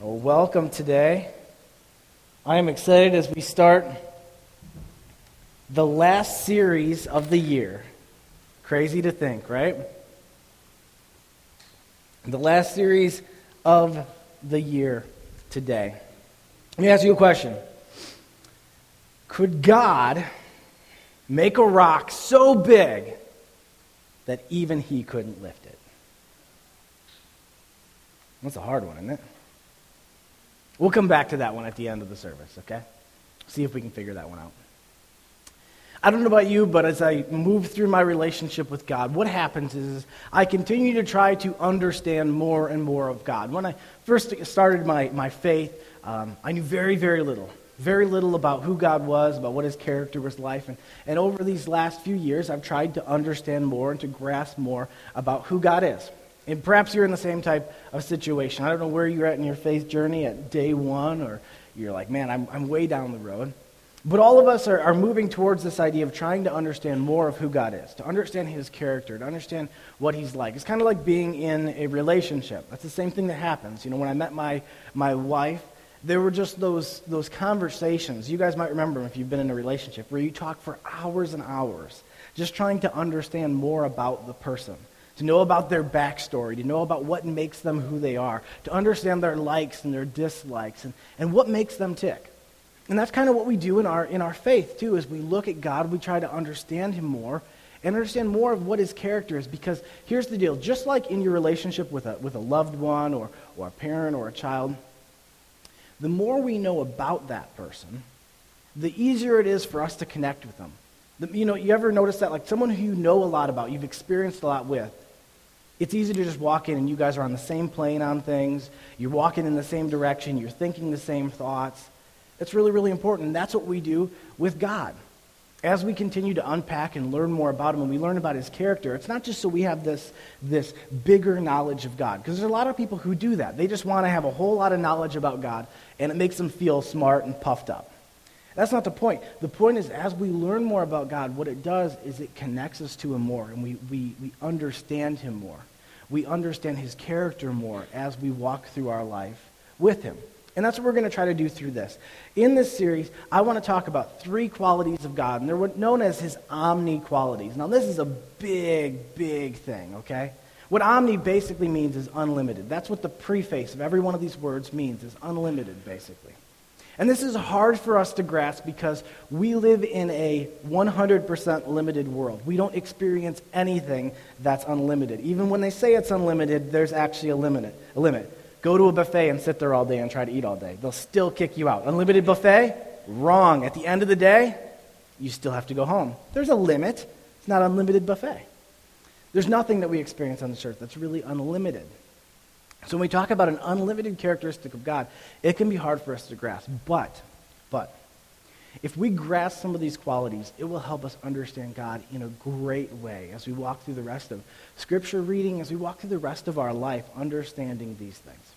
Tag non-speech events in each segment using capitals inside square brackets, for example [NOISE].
Well, welcome today. I am excited as we start the last series of the year. Crazy to think, right? The last series of the year today. Let me ask you a question Could God make a rock so big that even He couldn't lift it? That's a hard one, isn't it? We'll come back to that one at the end of the service, okay? See if we can figure that one out. I don't know about you, but as I move through my relationship with God, what happens is I continue to try to understand more and more of God. When I first started my, my faith, um, I knew very, very little. Very little about who God was, about what his character was like. And, and over these last few years, I've tried to understand more and to grasp more about who God is. And perhaps you're in the same type of situation. I don't know where you're at in your faith journey at day one, or you're like, man, I'm, I'm way down the road. But all of us are, are moving towards this idea of trying to understand more of who God is, to understand his character, to understand what he's like. It's kind of like being in a relationship. That's the same thing that happens. You know, when I met my, my wife, there were just those, those conversations. You guys might remember if you've been in a relationship where you talk for hours and hours just trying to understand more about the person to know about their backstory, to know about what makes them who they are, to understand their likes and their dislikes, and, and what makes them tick. And that's kind of what we do in our, in our faith, too, as we look at God, we try to understand Him more and understand more of what His character is. Because here's the deal just like in your relationship with a, with a loved one or, or a parent or a child, the more we know about that person, the easier it is for us to connect with them. The, you know, you ever notice that? Like someone who you know a lot about, you've experienced a lot with, it's easy to just walk in and you guys are on the same plane on things. You're walking in the same direction. You're thinking the same thoughts. It's really, really important. And that's what we do with God. As we continue to unpack and learn more about Him and we learn about His character, it's not just so we have this, this bigger knowledge of God. Because there's a lot of people who do that. They just want to have a whole lot of knowledge about God and it makes them feel smart and puffed up. That's not the point. The point is, as we learn more about God, what it does is it connects us to Him more and we, we, we understand Him more we understand his character more as we walk through our life with him. And that's what we're going to try to do through this. In this series, I want to talk about three qualities of God, and they're known as his omni qualities. Now, this is a big, big thing, okay? What omni basically means is unlimited. That's what the preface of every one of these words means, is unlimited, basically. And this is hard for us to grasp because we live in a 100% limited world. We don't experience anything that's unlimited. Even when they say it's unlimited, there's actually a limit. A limit. Go to a buffet and sit there all day and try to eat all day. They'll still kick you out. Unlimited buffet? Wrong. At the end of the day, you still have to go home. There's a limit. It's not unlimited buffet. There's nothing that we experience on this earth that's really unlimited. So when we talk about an unlimited characteristic of God, it can be hard for us to grasp. But, but, if we grasp some of these qualities, it will help us understand God in a great way as we walk through the rest of Scripture reading, as we walk through the rest of our life, understanding these things.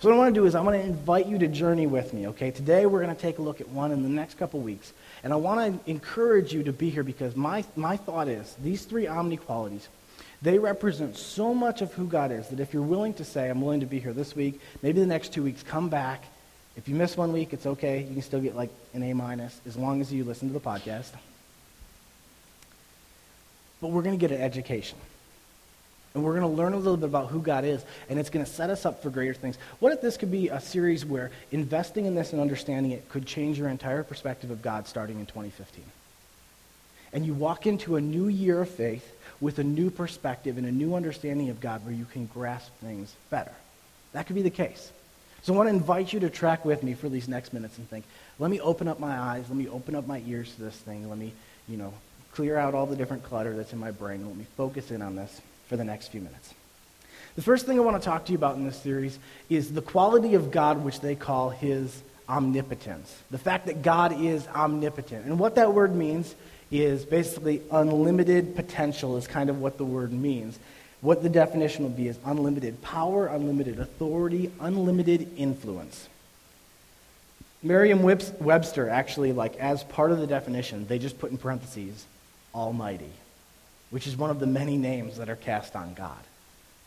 So what I want to do is I want to invite you to journey with me, okay? Today we're going to take a look at one in the next couple weeks. And I want to encourage you to be here because my, my thought is these three omni qualities – they represent so much of who God is that if you're willing to say, I'm willing to be here this week, maybe the next two weeks, come back. If you miss one week, it's okay. You can still get like an A minus as long as you listen to the podcast. But we're going to get an education. And we're going to learn a little bit about who God is, and it's going to set us up for greater things. What if this could be a series where investing in this and understanding it could change your entire perspective of God starting in 2015? And you walk into a new year of faith with a new perspective and a new understanding of God where you can grasp things better. That could be the case. So I want to invite you to track with me for these next minutes and think, let me open up my eyes, let me open up my ears to this thing, let me, you know, clear out all the different clutter that's in my brain, let me focus in on this for the next few minutes. The first thing I want to talk to you about in this series is the quality of God which they call his omnipotence. The fact that God is omnipotent. And what that word means is basically unlimited potential, is kind of what the word means. What the definition would be is unlimited power, unlimited authority, unlimited influence. Merriam Webster actually, like as part of the definition, they just put in parentheses, Almighty, which is one of the many names that are cast on God.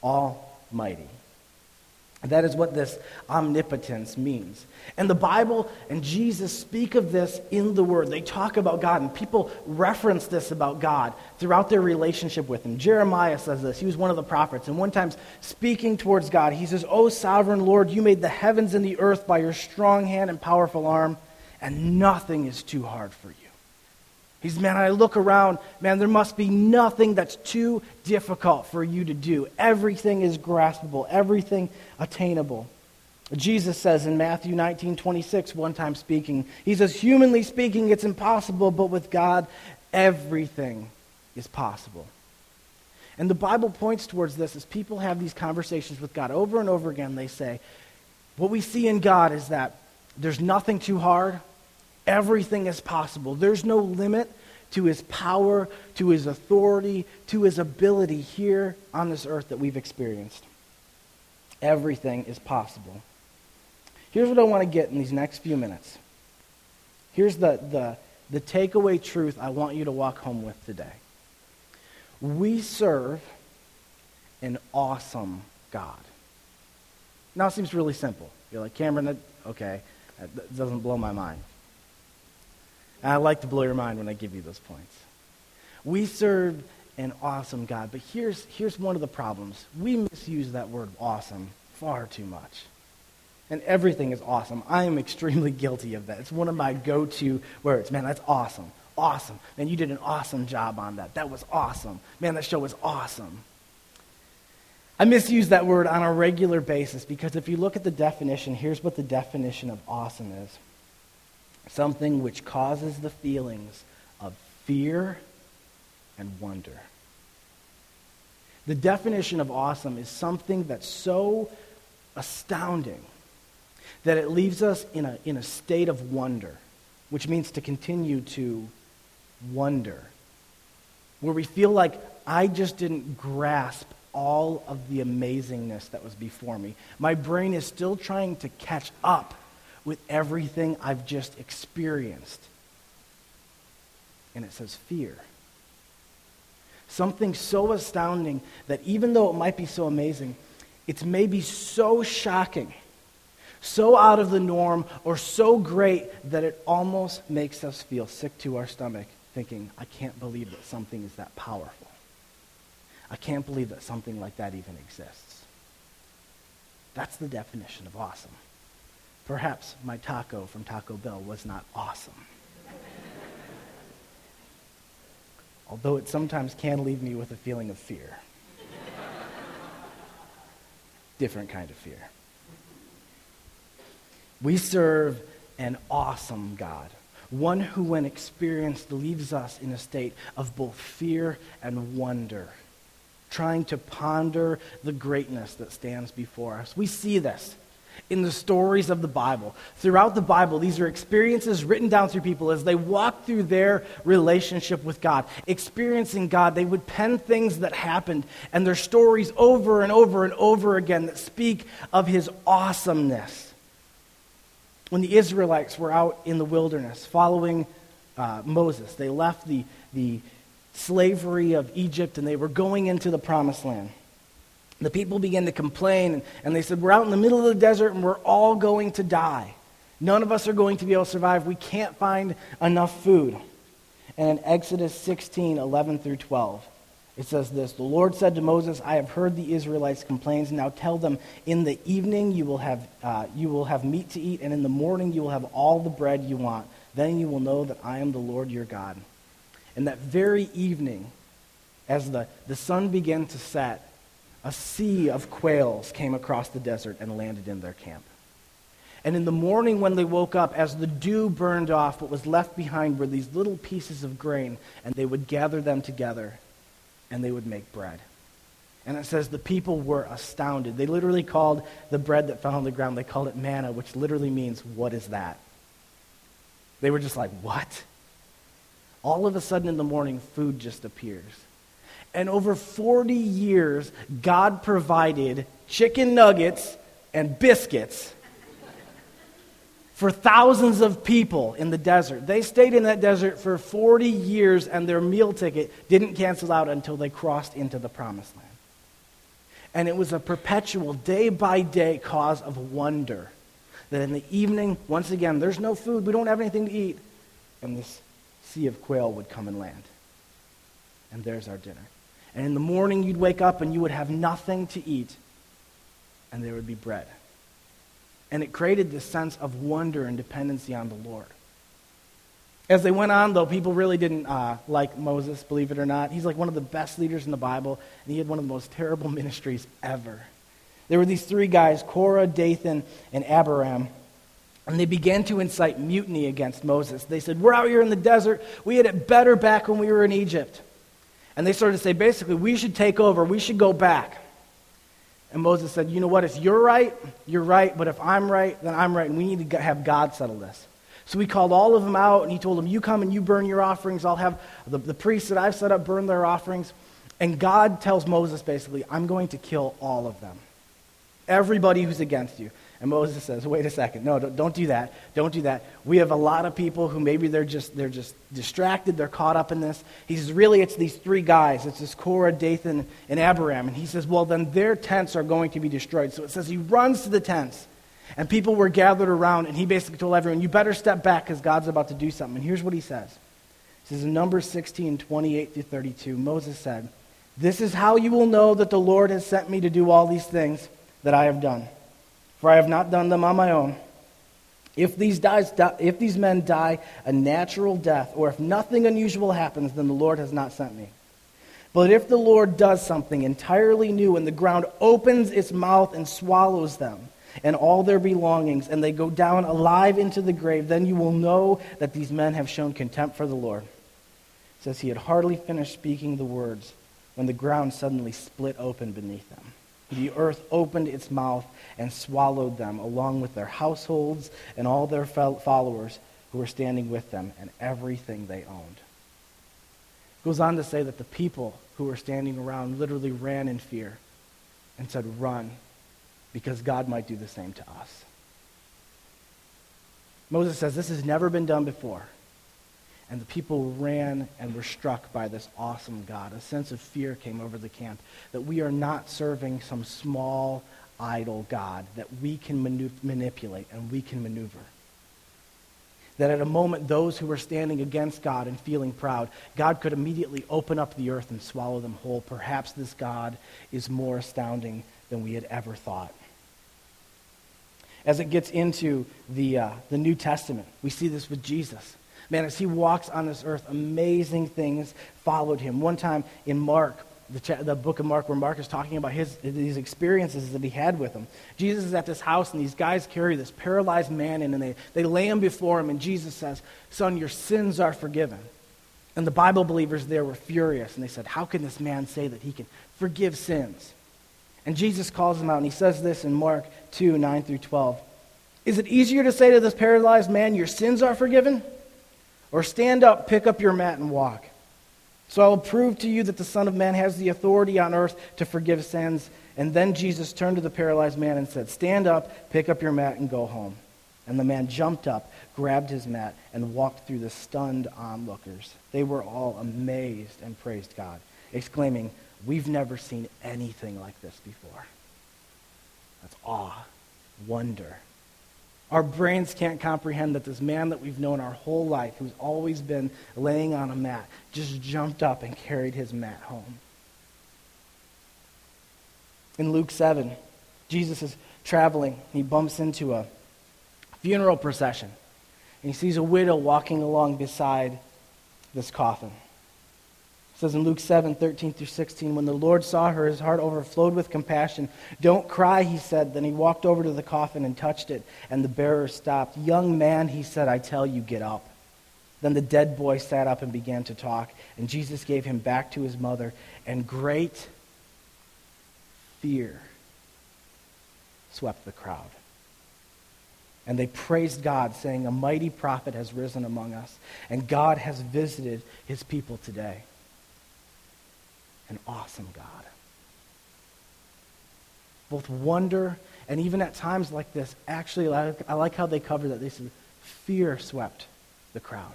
Almighty. That is what this omnipotence means. And the Bible and Jesus speak of this in the Word. They talk about God, and people reference this about God throughout their relationship with Him. Jeremiah says this. He was one of the prophets. And one time, speaking towards God, he says, O sovereign Lord, you made the heavens and the earth by your strong hand and powerful arm, and nothing is too hard for you. He's, man, I look around, man, there must be nothing that's too difficult for you to do. Everything is graspable, everything attainable. Jesus says in Matthew 19 26, one time speaking, he says, Humanly speaking, it's impossible, but with God, everything is possible. And the Bible points towards this as people have these conversations with God over and over again. They say, What we see in God is that there's nothing too hard, Everything is possible. There's no limit to his power, to his authority, to his ability here on this earth that we've experienced. Everything is possible. Here's what I want to get in these next few minutes. Here's the, the, the takeaway truth I want you to walk home with today. We serve an awesome God. Now it seems really simple. You're like, Cameron, that, okay, that doesn't blow my mind. I like to blow your mind when I give you those points. We serve an awesome God, but here's, here's one of the problems. We misuse that word awesome far too much. And everything is awesome. I am extremely [LAUGHS] guilty of that. It's one of my go to words. Man, that's awesome. Awesome. Man, you did an awesome job on that. That was awesome. Man, that show was awesome. I misuse that word on a regular basis because if you look at the definition, here's what the definition of awesome is something which causes the feelings of fear and wonder. The definition of awesome is something that's so astounding that it leaves us in a, in a state of wonder, which means to continue to wonder, where we feel like I just didn't grasp all of the amazingness that was before me. My brain is still trying to catch up with everything I've just experienced. And it says fear. Something so astounding that even though it might be so amazing, it's maybe so shocking, so out of the norm, or so great that it almost makes us feel sick to our stomach, thinking, I can't believe that something is that powerful. I can't believe that something like that even exists. That's the definition of awesome. Perhaps my taco from Taco Bell was not awesome. Although it sometimes can leave me with a feeling of fear. Different kind of fear. We serve an awesome God, one who, when experienced, leaves us in a state of both fear and wonder, trying to ponder the greatness that stands before us. We see this in the stories of the Bible. Throughout the Bible, these are experiences written down through people as they walk through their relationship with God. Experiencing God, they would pen things that happened and their stories over and over and over again that speak of his awesomeness. When the Israelites were out in the wilderness following uh, Moses, they left the, the slavery of Egypt and they were going into the promised land the people began to complain, and they said, We're out in the middle of the desert and we're all going to die. None of us are going to be able to survive. We can't find enough food. And in Exodus 16, 11 through 12, it says this The Lord said to Moses, I have heard the Israelites' complaints. Now tell them, in the evening you will, have, uh, you will have meat to eat, and in the morning you will have all the bread you want. Then you will know that I am the Lord your God. And that very evening, as the, the sun began to set, a sea of quails came across the desert and landed in their camp. And in the morning, when they woke up, as the dew burned off, what was left behind were these little pieces of grain, and they would gather them together and they would make bread. And it says the people were astounded. They literally called the bread that fell on the ground, they called it manna, which literally means, What is that? They were just like, What? All of a sudden in the morning, food just appears. And over 40 years, God provided chicken nuggets and biscuits for thousands of people in the desert. They stayed in that desert for 40 years, and their meal ticket didn't cancel out until they crossed into the promised land. And it was a perpetual, day by day cause of wonder. That in the evening, once again, there's no food, we don't have anything to eat. And this sea of quail would come and land. And there's our dinner. And in the morning, you'd wake up and you would have nothing to eat, and there would be bread. And it created this sense of wonder and dependency on the Lord. As they went on, though, people really didn't uh, like Moses, believe it or not. He's like one of the best leaders in the Bible, and he had one of the most terrible [LAUGHS] ministries ever. There were these three guys, Korah, Dathan, and Abiram, and they began to incite mutiny against Moses. They said, We're out here in the desert. We had it better back when we were in Egypt. And they started to say, basically, we should take over. We should go back. And Moses said, You know what? If you're right, you're right. But if I'm right, then I'm right. And we need to have God settle this. So he called all of them out and he told them, You come and you burn your offerings. I'll have the, the priests that I've set up burn their offerings. And God tells Moses basically, I'm going to kill all of them. Everybody who's against you. And Moses says, wait a second. No, don't, do that. Don't do that. We have a lot of people who maybe they're just, they're just distracted. They're caught up in this. He says, really, it's these three guys. It's this Korah, Dathan, and Abiram. And he says, well, then their tents are going to be destroyed. So it says he runs to the tents. And people were gathered around. And he basically told everyone, you better step back because God's about to do something. And here's what he says. He says in Numbers 16, 28 through 32, Moses said, This is how you will know that the Lord has sent me to do all these things that I have done for I have not done them on my own. If these, dies, if these men die a natural death, or if nothing unusual happens, then the Lord has not sent me. But if the Lord does something entirely new, and the ground opens its mouth and swallows them, and all their belongings, and they go down alive into the grave, then you will know that these men have shown contempt for the Lord. It says he had hardly finished speaking the words when the ground suddenly split open beneath them. The earth opened its mouth and swallowed them, along with their households and all their followers who were standing with them, and everything they owned. It goes on to say that the people who were standing around literally ran in fear and said, Run, because God might do the same to us. Moses says, This has never been done before. And the people ran and were struck by this awesome God. A sense of fear came over the camp that we are not serving some small idol God that we can manipulate and we can maneuver. That at a moment, those who were standing against God and feeling proud, God could immediately open up the earth and swallow them whole. Perhaps this God is more astounding than we had ever thought. As it gets into the, uh, the New Testament, we see this with Jesus. Man, as he walks on this earth, amazing things followed him. One time in Mark, the, cha- the book of Mark, where Mark is talking about his, these experiences that he had with him. Jesus is at this house, and these guys carry this paralyzed man in, and they, they lay him before him, and Jesus says, Son, your sins are forgiven. And the Bible believers there were furious, and they said, How can this man say that he can forgive sins? And Jesus calls him out, and he says this in Mark 2 9 through 12. Is it easier to say to this paralyzed man, Your sins are forgiven? Or stand up, pick up your mat, and walk? So I will prove to you that the Son of Man has the authority on earth to forgive sins. And then Jesus turned to the paralyzed man and said, Stand up, pick up your mat, and go home. And the man jumped up, grabbed his mat, and walked through the stunned onlookers. They were all amazed and praised God, exclaiming, We've never seen anything like this before. That's awe, wonder, our brains can't comprehend that this man that we've known our whole life, who's always been laying on a mat, just jumped up and carried his mat home. In Luke 7, Jesus is traveling. He bumps into a funeral procession. And he sees a widow walking along beside this coffin. It says in Luke 7, 13 through 16, when the Lord saw her, his heart overflowed with compassion. Don't cry, he said. Then he walked over to the coffin and touched it, and the bearer stopped. Young man, he said, I tell you, get up. Then the dead boy sat up and began to talk, and Jesus gave him back to his mother, and great fear swept the crowd. And they praised God, saying, A mighty prophet has risen among us, and God has visited his people today an awesome God. Both wonder and even at times like this, actually, I like how they cover that. They said, fear swept the crowd.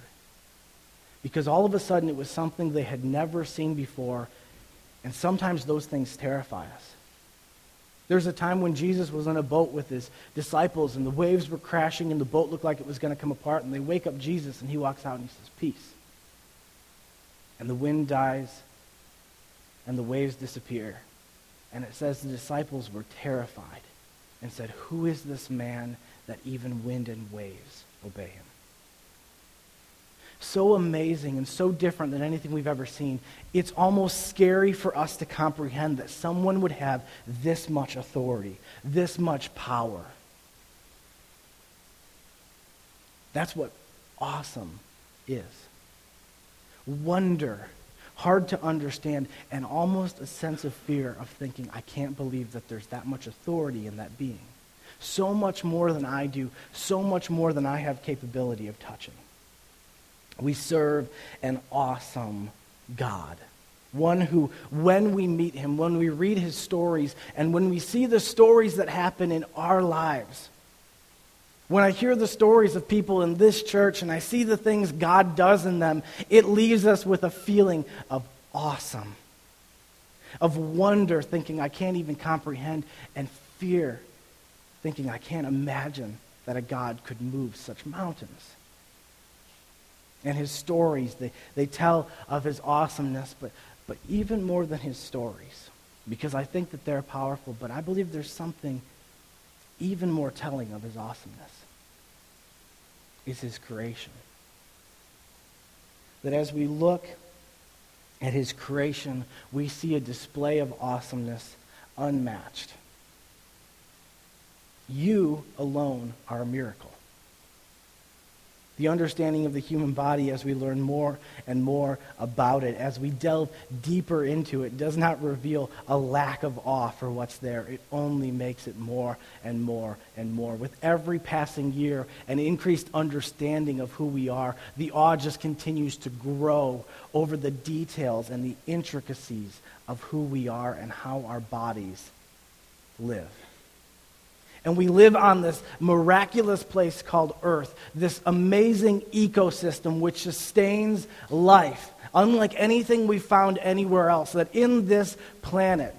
Because all of a sudden it was something they had never seen before, and sometimes those things terrify us. There's a time when Jesus was on a boat with his disciples and the waves were crashing and the boat looked like it was going to come apart. And they wake up Jesus and he walks out and he says, Peace. And the wind dies and the waves disappear. And it says the disciples were terrified and said, Who is this man that even wind and waves obey him? so amazing and so different than anything we've ever seen. It's almost scary for us to comprehend that someone would have this much authority, this much power. That's what awesome is. Wonder, hard to understand, and almost a sense of fear of thinking, I can't believe that there's that much authority in that being. So much more than I do, so much more than I have capability of touching. We serve an awesome God. One who, when we meet him, when we read his stories, and when we see the stories that happen in our lives, when I hear the stories of people in this church and I see the things God does in them, it leaves us with a feeling of awesome, of wonder, thinking I can't even comprehend, and fear, thinking I can't imagine that a God could move such mountains and his stories. They, they tell of his awesomeness, but, but even more than his stories, because I think that they're powerful, but I believe there's something even more telling of his awesomeness is his creation. That as we look at his creation, we see a display of awesomeness unmatched. You alone are a miracle the understanding of the human body as we learn more and more about it, as we delve deeper into it, does not reveal a lack of awe for what's there. It only makes it more and more and more. With every passing year, an increased understanding of who we are, the awe just continues to grow over the details and the intricacies of who we are and how our bodies live. And we live on this miraculous place called Earth, this amazing ecosystem which sustains life, unlike anything we found anywhere else. That in this planet,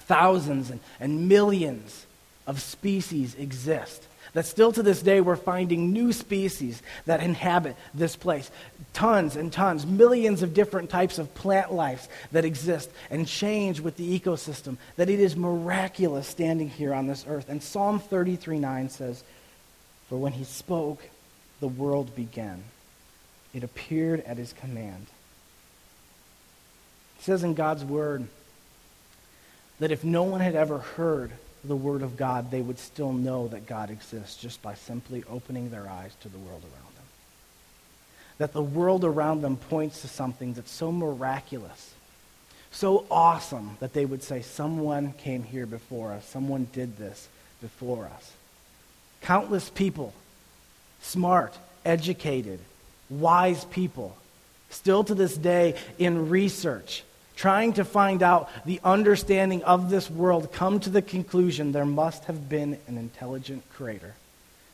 thousands and, and millions of species exist that still to this day we're finding new species that inhabit this place. Tons and tons, millions of different types of plant lives that exist and change with the ecosystem. That it is miraculous standing here on this earth. And Psalm 33 9 says, For when he spoke, the world began. It appeared at his command. It says in God's word that if no one had ever heard the Word of God, they would still know that God exists just by simply opening their eyes to the world around them. That the world around them points to something that's so miraculous, so awesome, that they would say, Someone came here before us, someone did this before us. Countless people, smart, educated, wise people, still to this day in research trying to find out the understanding of this world, come to the conclusion there must have been an intelligent creator.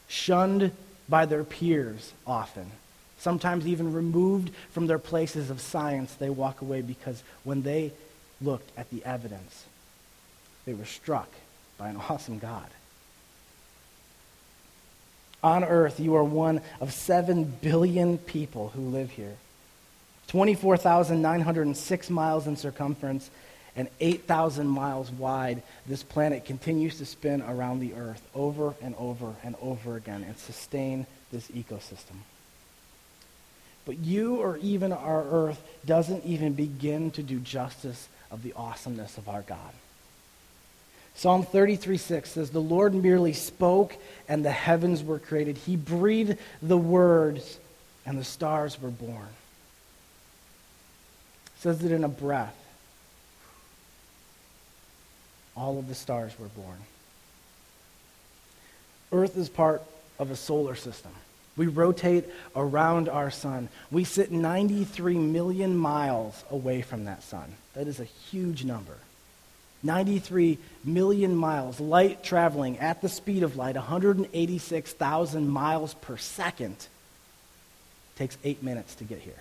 Shunned by their peers often, sometimes even removed from their places of science, they walk away because when they looked at the evidence, they were struck by an [LAUGHS] awesome God. On earth, you are one of seven billion people who live here. 24,906 miles in circumference and 8,000 miles wide, this planet continues to spin around the Earth over and over and over again and sustain this ecosystem. But you or even our Earth doesn't even begin to do justice of the awesomeness of our God. Psalm 33 6 says, The Lord merely spoke and the heavens were created. He breathed the words and the stars were born says that in a breath, all of the stars were born. Earth is part of a solar system. We rotate around our sun. We sit 93 million miles away from that sun. That is a huge number. 93 million miles, light traveling at the speed of light, 186,000 miles per second, takes eight minutes to get here.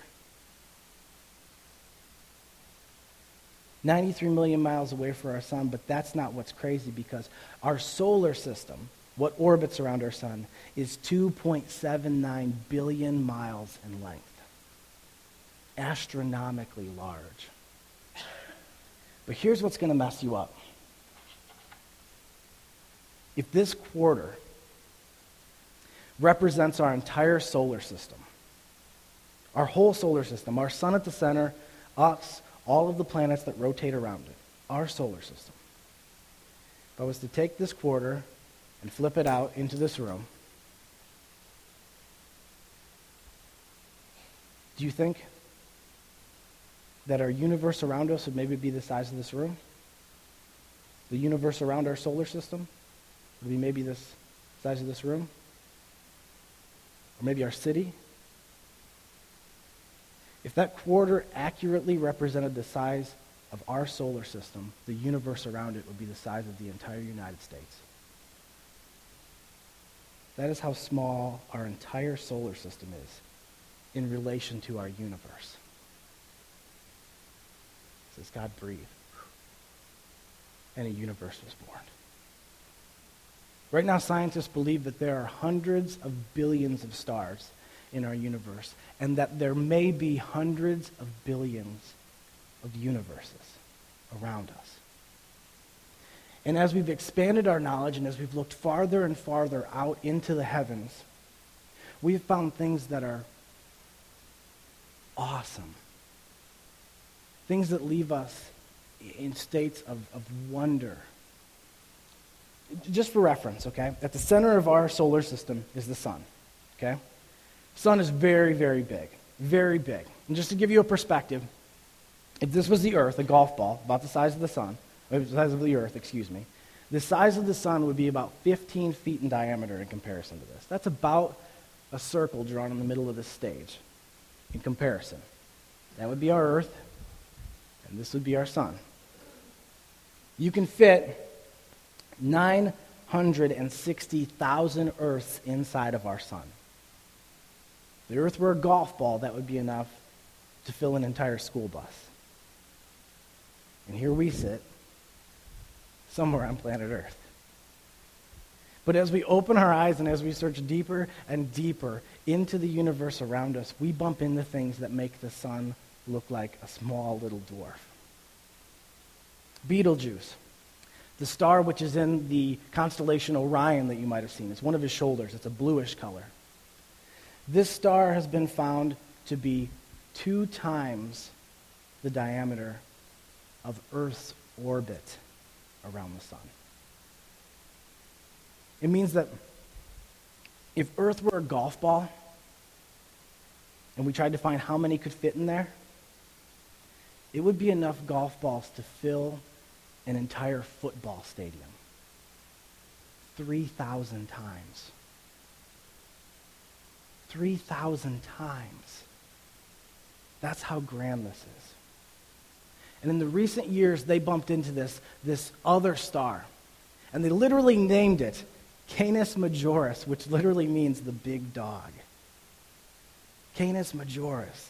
93 million miles away from our sun, but that's not what's crazy because our solar system, what orbits around our sun, is 2.79 billion miles in length. Astronomically large. But here's what's going to mess you up. If this quarter represents our entire solar system, our whole solar system, our sun at the center, us, all of the planets that rotate around it, our solar system. If I was to take this quarter and flip it out into this room, do you think that our universe around us would maybe be the size of this room? The universe around our solar system would be maybe this size of this room? Or maybe our city? If that quarter accurately represented the size of our solar system, the universe around it would be the size of the entire United States. That is how small our entire solar system is in relation to our universe. It says God breathed, and a universe was born. Right now, scientists believe that there are hundreds of billions of stars in our universe, and that there may be hundreds of billions of universes around us. And as we've expanded our knowledge and as we've looked farther and farther out into the heavens, we've found things that are awesome. Things that leave us in states of, of wonder. Just for reference, okay? At the center of our solar system is the sun, okay? Sun is very, very big. Very big. And just to give you a perspective, if this was the Earth, a golf ball, about the size of the sun, uh, the size of the Earth, excuse me, the size of the sun would be about 15 feet in diameter in comparison to this. That's about a circle drawn in the middle of this stage in comparison. That would be our Earth, and this would be our sun. You can fit 960,000 Earths inside of our sun the earth were a golf ball, that would be enough to fill an entire school bus. And here we sit, somewhere on planet Earth. But as we open our eyes and as we search deeper and deeper into the universe around us, we bump into things that make the sun look like a small little dwarf. Betelgeuse, the star which is in the constellation Orion that you might have seen, it's one of his shoulders. It's a bluish color. This star has been found to be two times the diameter of Earth's orbit around the sun. It means that if Earth were a golf ball and we tried to find how many could fit in there, it would be enough golf balls to fill an entire football stadium 3,000 times. 3,000 times. That's how grand this is. And in the recent years, they bumped into this, this other star. And they literally named it Canis Majoris, which literally means the big dog. Canis Majoris.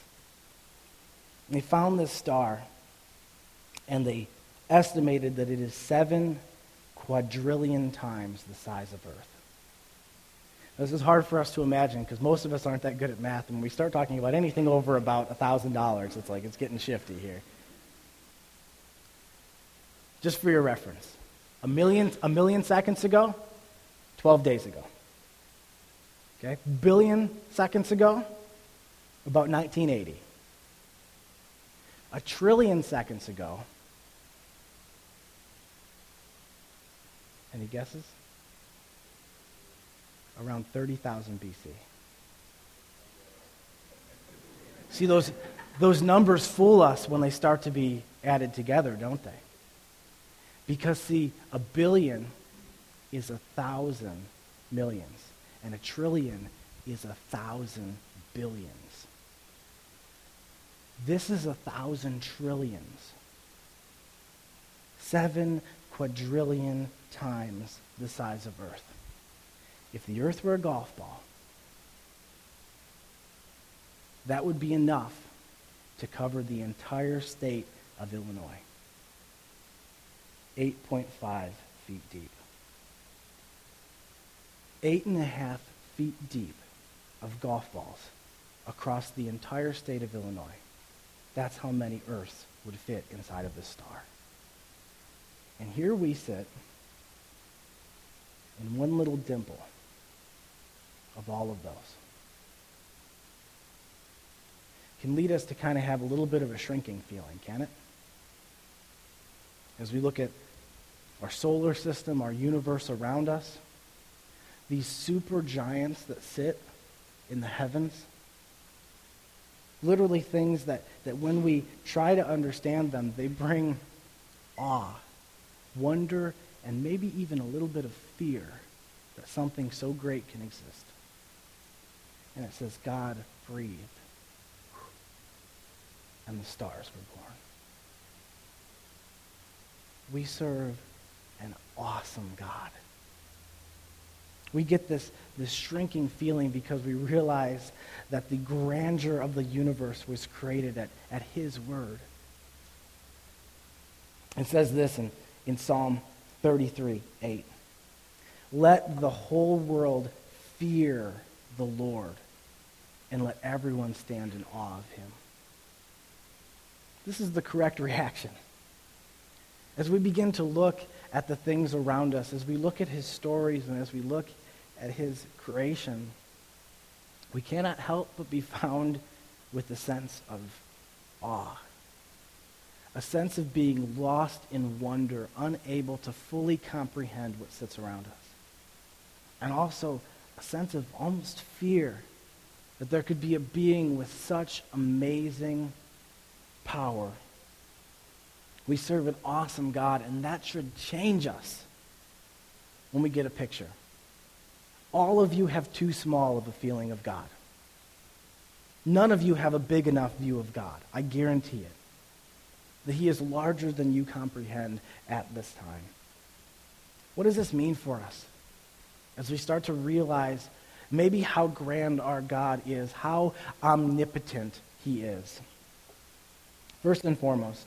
And they found this star, and they estimated that it is seven quadrillion times the size of Earth. This is hard for us to imagine because most of us aren't that good at math. And when we start talking about anything over about $1,000, it's like it's getting shifty here. Just for your reference, a million, a million seconds ago, 12 days ago. Okay? Billion seconds ago, about 1980. A trillion seconds ago, any guesses? Around 30,000 BC. See, those, those numbers fool us when they start to be added together, don't they? Because, see, a billion is a thousand millions, and a trillion is a thousand billions. This is a thousand trillions. Seven quadrillion times the size of Earth if the earth were a golf ball, that would be enough to cover the entire state of Illinois. 8.5 feet deep. Eight and a half feet deep of golf balls across the entire state of Illinois. That's how many Earths would fit inside of this star. And here we sit in one little dimple of all of those. Can lead us to kind of have a little bit of a shrinking feeling, can it? As we look at our solar system, our universe around us, these super giants that sit in the heavens, literally things that, that when we try to understand them, they bring awe, wonder, and maybe even a little bit of fear that something so great can exist. And it says, God breathed, and the stars were born. We serve an awesome God. We get this, this shrinking feeling because we realize that the grandeur of the universe was created at, at His word. It says this in, in Psalm 33 8. Let the whole world fear the Lord, and let everyone stand in awe of him. This is the correct [LAUGHS] reaction. As we begin to look at the things around us, as we look at his stories, and as we look at his creation, we cannot help but be [LAUGHS] found with a sense of awe. A sense of being lost in wonder, unable to fully comprehend what sits around us. And also a sense of almost fear that there could be a being with such amazing power we serve an awesome God, and that should change us when we get a picture. All of you have too small of a feeling of God. None of you have a big enough view of God. I guarantee it. That He is larger than you comprehend at this time. What does this mean for us? As we start to realize maybe how grand our God is, how omnipotent He is. First and foremost,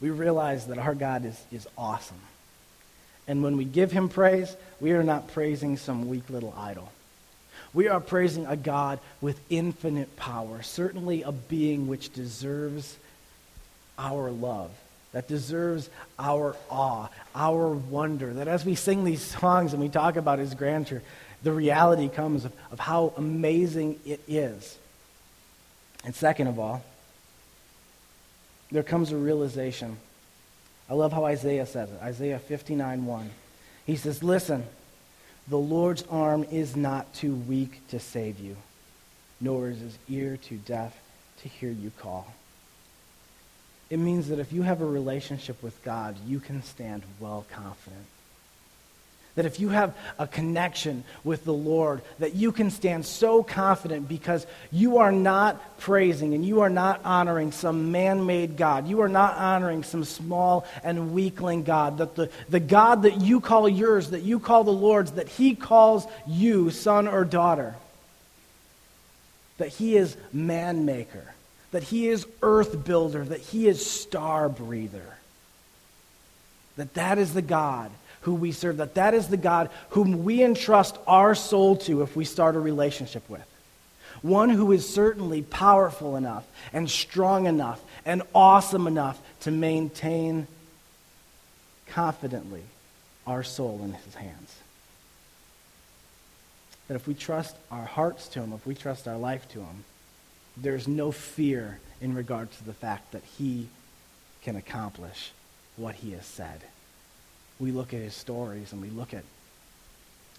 we realize that our God is, is awesome. And when we give him praise, we are not praising some weak little idol. We are praising a God with infinite power, certainly a being which deserves our love, that deserves our awe, our wonder, that as we sing these songs and we talk about his grandeur, the reality comes of, of how amazing it is. And second of all, there comes a realization. I love how Isaiah says it Isaiah 59 1. He says, Listen, the Lord's arm is not too weak to save you, nor is his ear too deaf to hear you call. It means that if you have a relationship with God, you can stand well confident that if you have a connection with the Lord, that you can stand so confident because you are not praising and you are not honoring some man made God. You are not honoring some small and weakling God. That the, the God that you call yours, that you call the Lord's, that He calls you son or daughter. That He is man maker. That He is earth builder. That He is star breather. That that is the God who we serve, that that is the God whom we entrust our soul to if we start a relationship with. One who is certainly powerful enough and strong enough and awesome enough to maintain confidently our soul in his hands. That if we trust our hearts to him, if we trust our life to him, there's no fear in regard to the fact that he can accomplish what he has said we look at his stories and we look at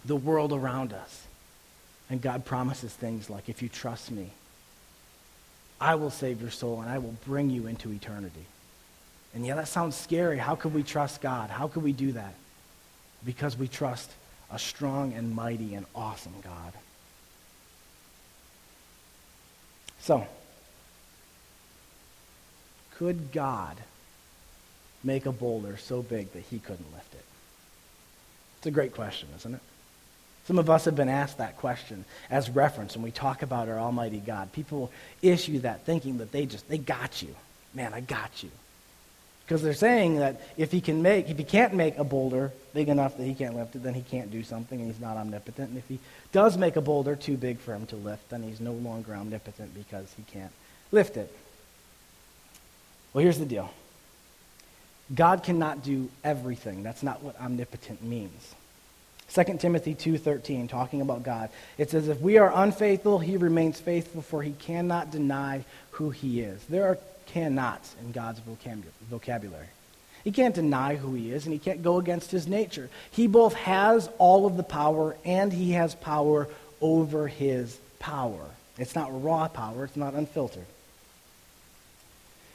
the world around us. And God promises things like, if you trust me, I will save your soul and I will bring you into eternity. And yeah, that sounds scary. How could we trust God? How could we do that? Because we trust a strong and mighty and awesome God. So, could God make a boulder so big that he couldn't lift it? It's a great question, isn't it? Some of us have been asked that question as reference when we talk about our Almighty God. People issue that thinking that they just, they got you. Man, I got you. Because they're saying that if he can make, if he can't make a boulder big enough that he can't lift it, then he can't do something and he's not omnipotent. And if he does make a boulder too big for him to lift, then he's no longer omnipotent because he can't lift it. Well, here's the deal. God cannot do everything. That's not what omnipotent means. 2 Timothy 2:13 talking about God. It says if we are unfaithful, he remains faithful for he cannot deny who he is. There are cannots in God's vocabulary. He can't deny who he is, and he can't go against his nature. He both has all of the power, and he has power over his power. It's not raw power, it's not unfiltered.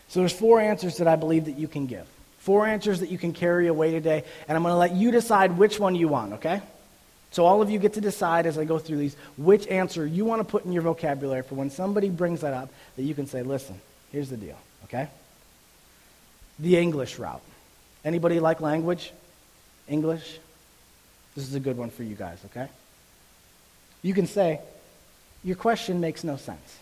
So there's four answers that I believe that you can give. Four answers that you can carry away today, and I'm going to let you decide which one you want, okay? So all of you get to decide as I go through these which answer you want to put in your vocabulary for when somebody brings that up that you can say, listen, Here's the deal, okay? The English route. Anybody like language? English? This is a good one for you guys, okay? You can say, Your question makes no sense.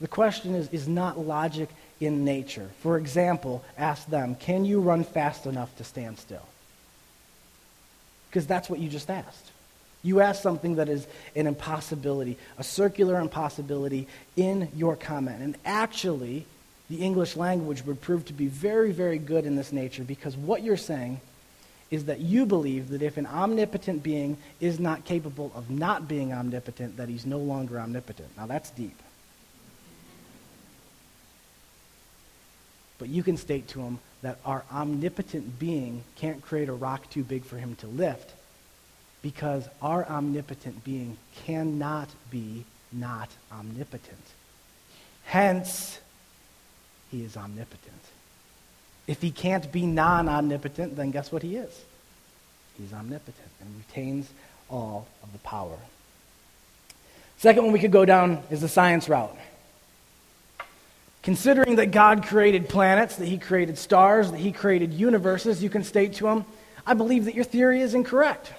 The question is, is not logic in nature. For example, ask them, Can you run fast enough to stand still? Because that's what you just asked. You ask something that is an impossibility, a circular impossibility in your comment. And actually, the English language would prove to be very, very good in this nature because what you're saying is that you believe that if an omnipotent being is not capable of not being omnipotent, that he's no longer omnipotent. Now that's deep. But you can state to him that our omnipotent being can't create a rock too big for him to lift because our omnipotent being cannot be not omnipotent. Hence, he is omnipotent. If he can't be non omnipotent, then guess what he is? He's omnipotent and retains all of the power. Second one we could go down is the science route. Considering that God created planets, that he created stars, that he created universes, you can state to him, I believe that your theory is incorrect.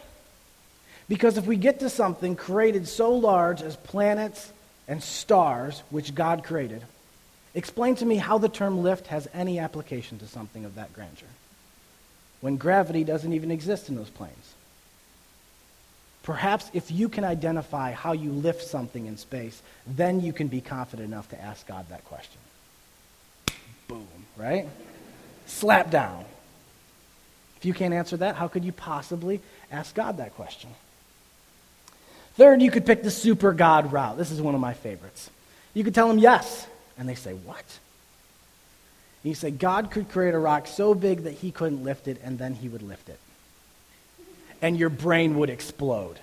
Because if we get to something created so large as planets and stars, which God created, explain to me how the term lift has any application to something of that grandeur when gravity doesn't even exist in those planes. Perhaps if you can identify how you lift something in space, then you can be confident enough to ask God that question. Boom, right? Slap down. If you can't answer that, how could you possibly ask God that question? Third, you could pick the super God route. This is one of my favorites. You could tell them yes, and they say, What? And you say, God could create a rock so big that he couldn't lift it, and then he would lift it. And your brain would explode.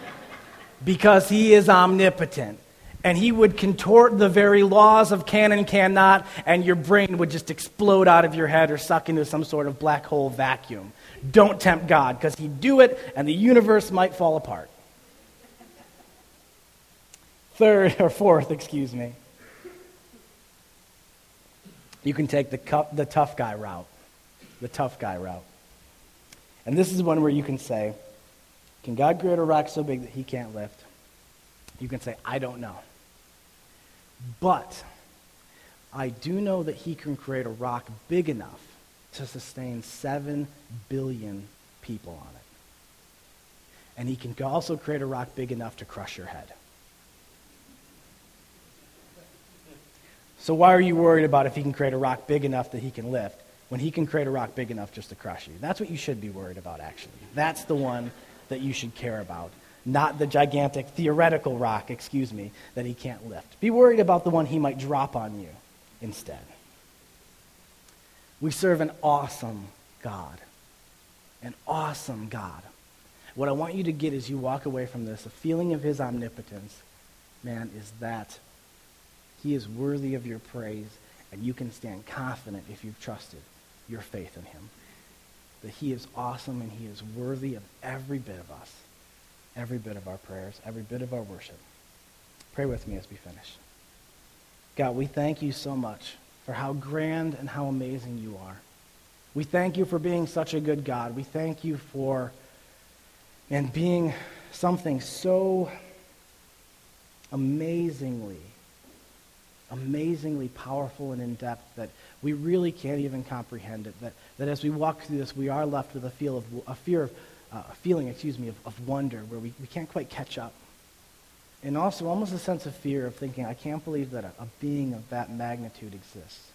[LAUGHS] because he is omnipotent. And he would contort the very laws of can and cannot, and your brain would just explode out of your head or suck into some sort of black hole vacuum. Don't tempt God, because he'd do it, and the universe might fall apart. Third, or fourth, excuse me, you can take the, the tough guy route. The tough guy route. And this is one where you can say, Can God create a rock so big that he can't lift? You can say, I don't know. But I do know that he can create a rock big enough to sustain 7 billion people on it. And he can also create a rock big enough to crush your head. So why are you worried about if he can create a rock big enough that he can lift when he can create a rock big enough just to crush you? That's what you should be worried about, actually. That's the one that you should care about, not the gigantic theoretical rock, excuse me, that he can't lift. Be worried about the one he might drop on you instead. We serve an awesome God. An awesome God. What I want you to get as you walk away from this, a feeling of his omnipotence, man, is that he is worthy of your praise, and you can stand confident if you've trusted your faith in him. That he is awesome and he is worthy of every bit of us, every bit of our prayers, every bit of our worship. Pray with me as we finish. God, we thank you so much for how grand and how amazing you are. We thank you for being such a good God. We thank you for and being something so amazingly amazingly powerful and in depth that we really can't even comprehend it. That, that as we walk through this, we are left with a, feel of, a fear of, uh, a feeling, excuse me, of, of wonder where we, we can't quite catch up. And also almost a sense of fear of thinking, I can't believe that a, a being of that magnitude exists.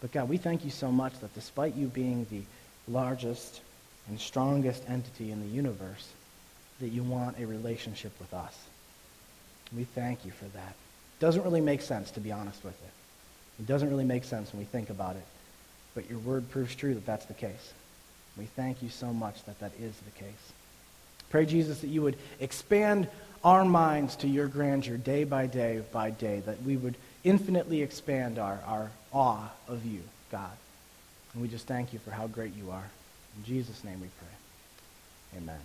But God, we thank you so much that despite you being the largest and strongest entity in the universe, that you want a relationship with us. We thank you for that. Doesn't really make sense, to be honest with you. It doesn't really make sense when we think about it. But your word proves true that that's the case. We thank you so much that that is the case. Pray, Jesus, that you would expand our minds to your grandeur day by day by day, that we would infinitely expand our, our awe of you, God. And we just thank you for how great you are. In Jesus' name we pray. Amen.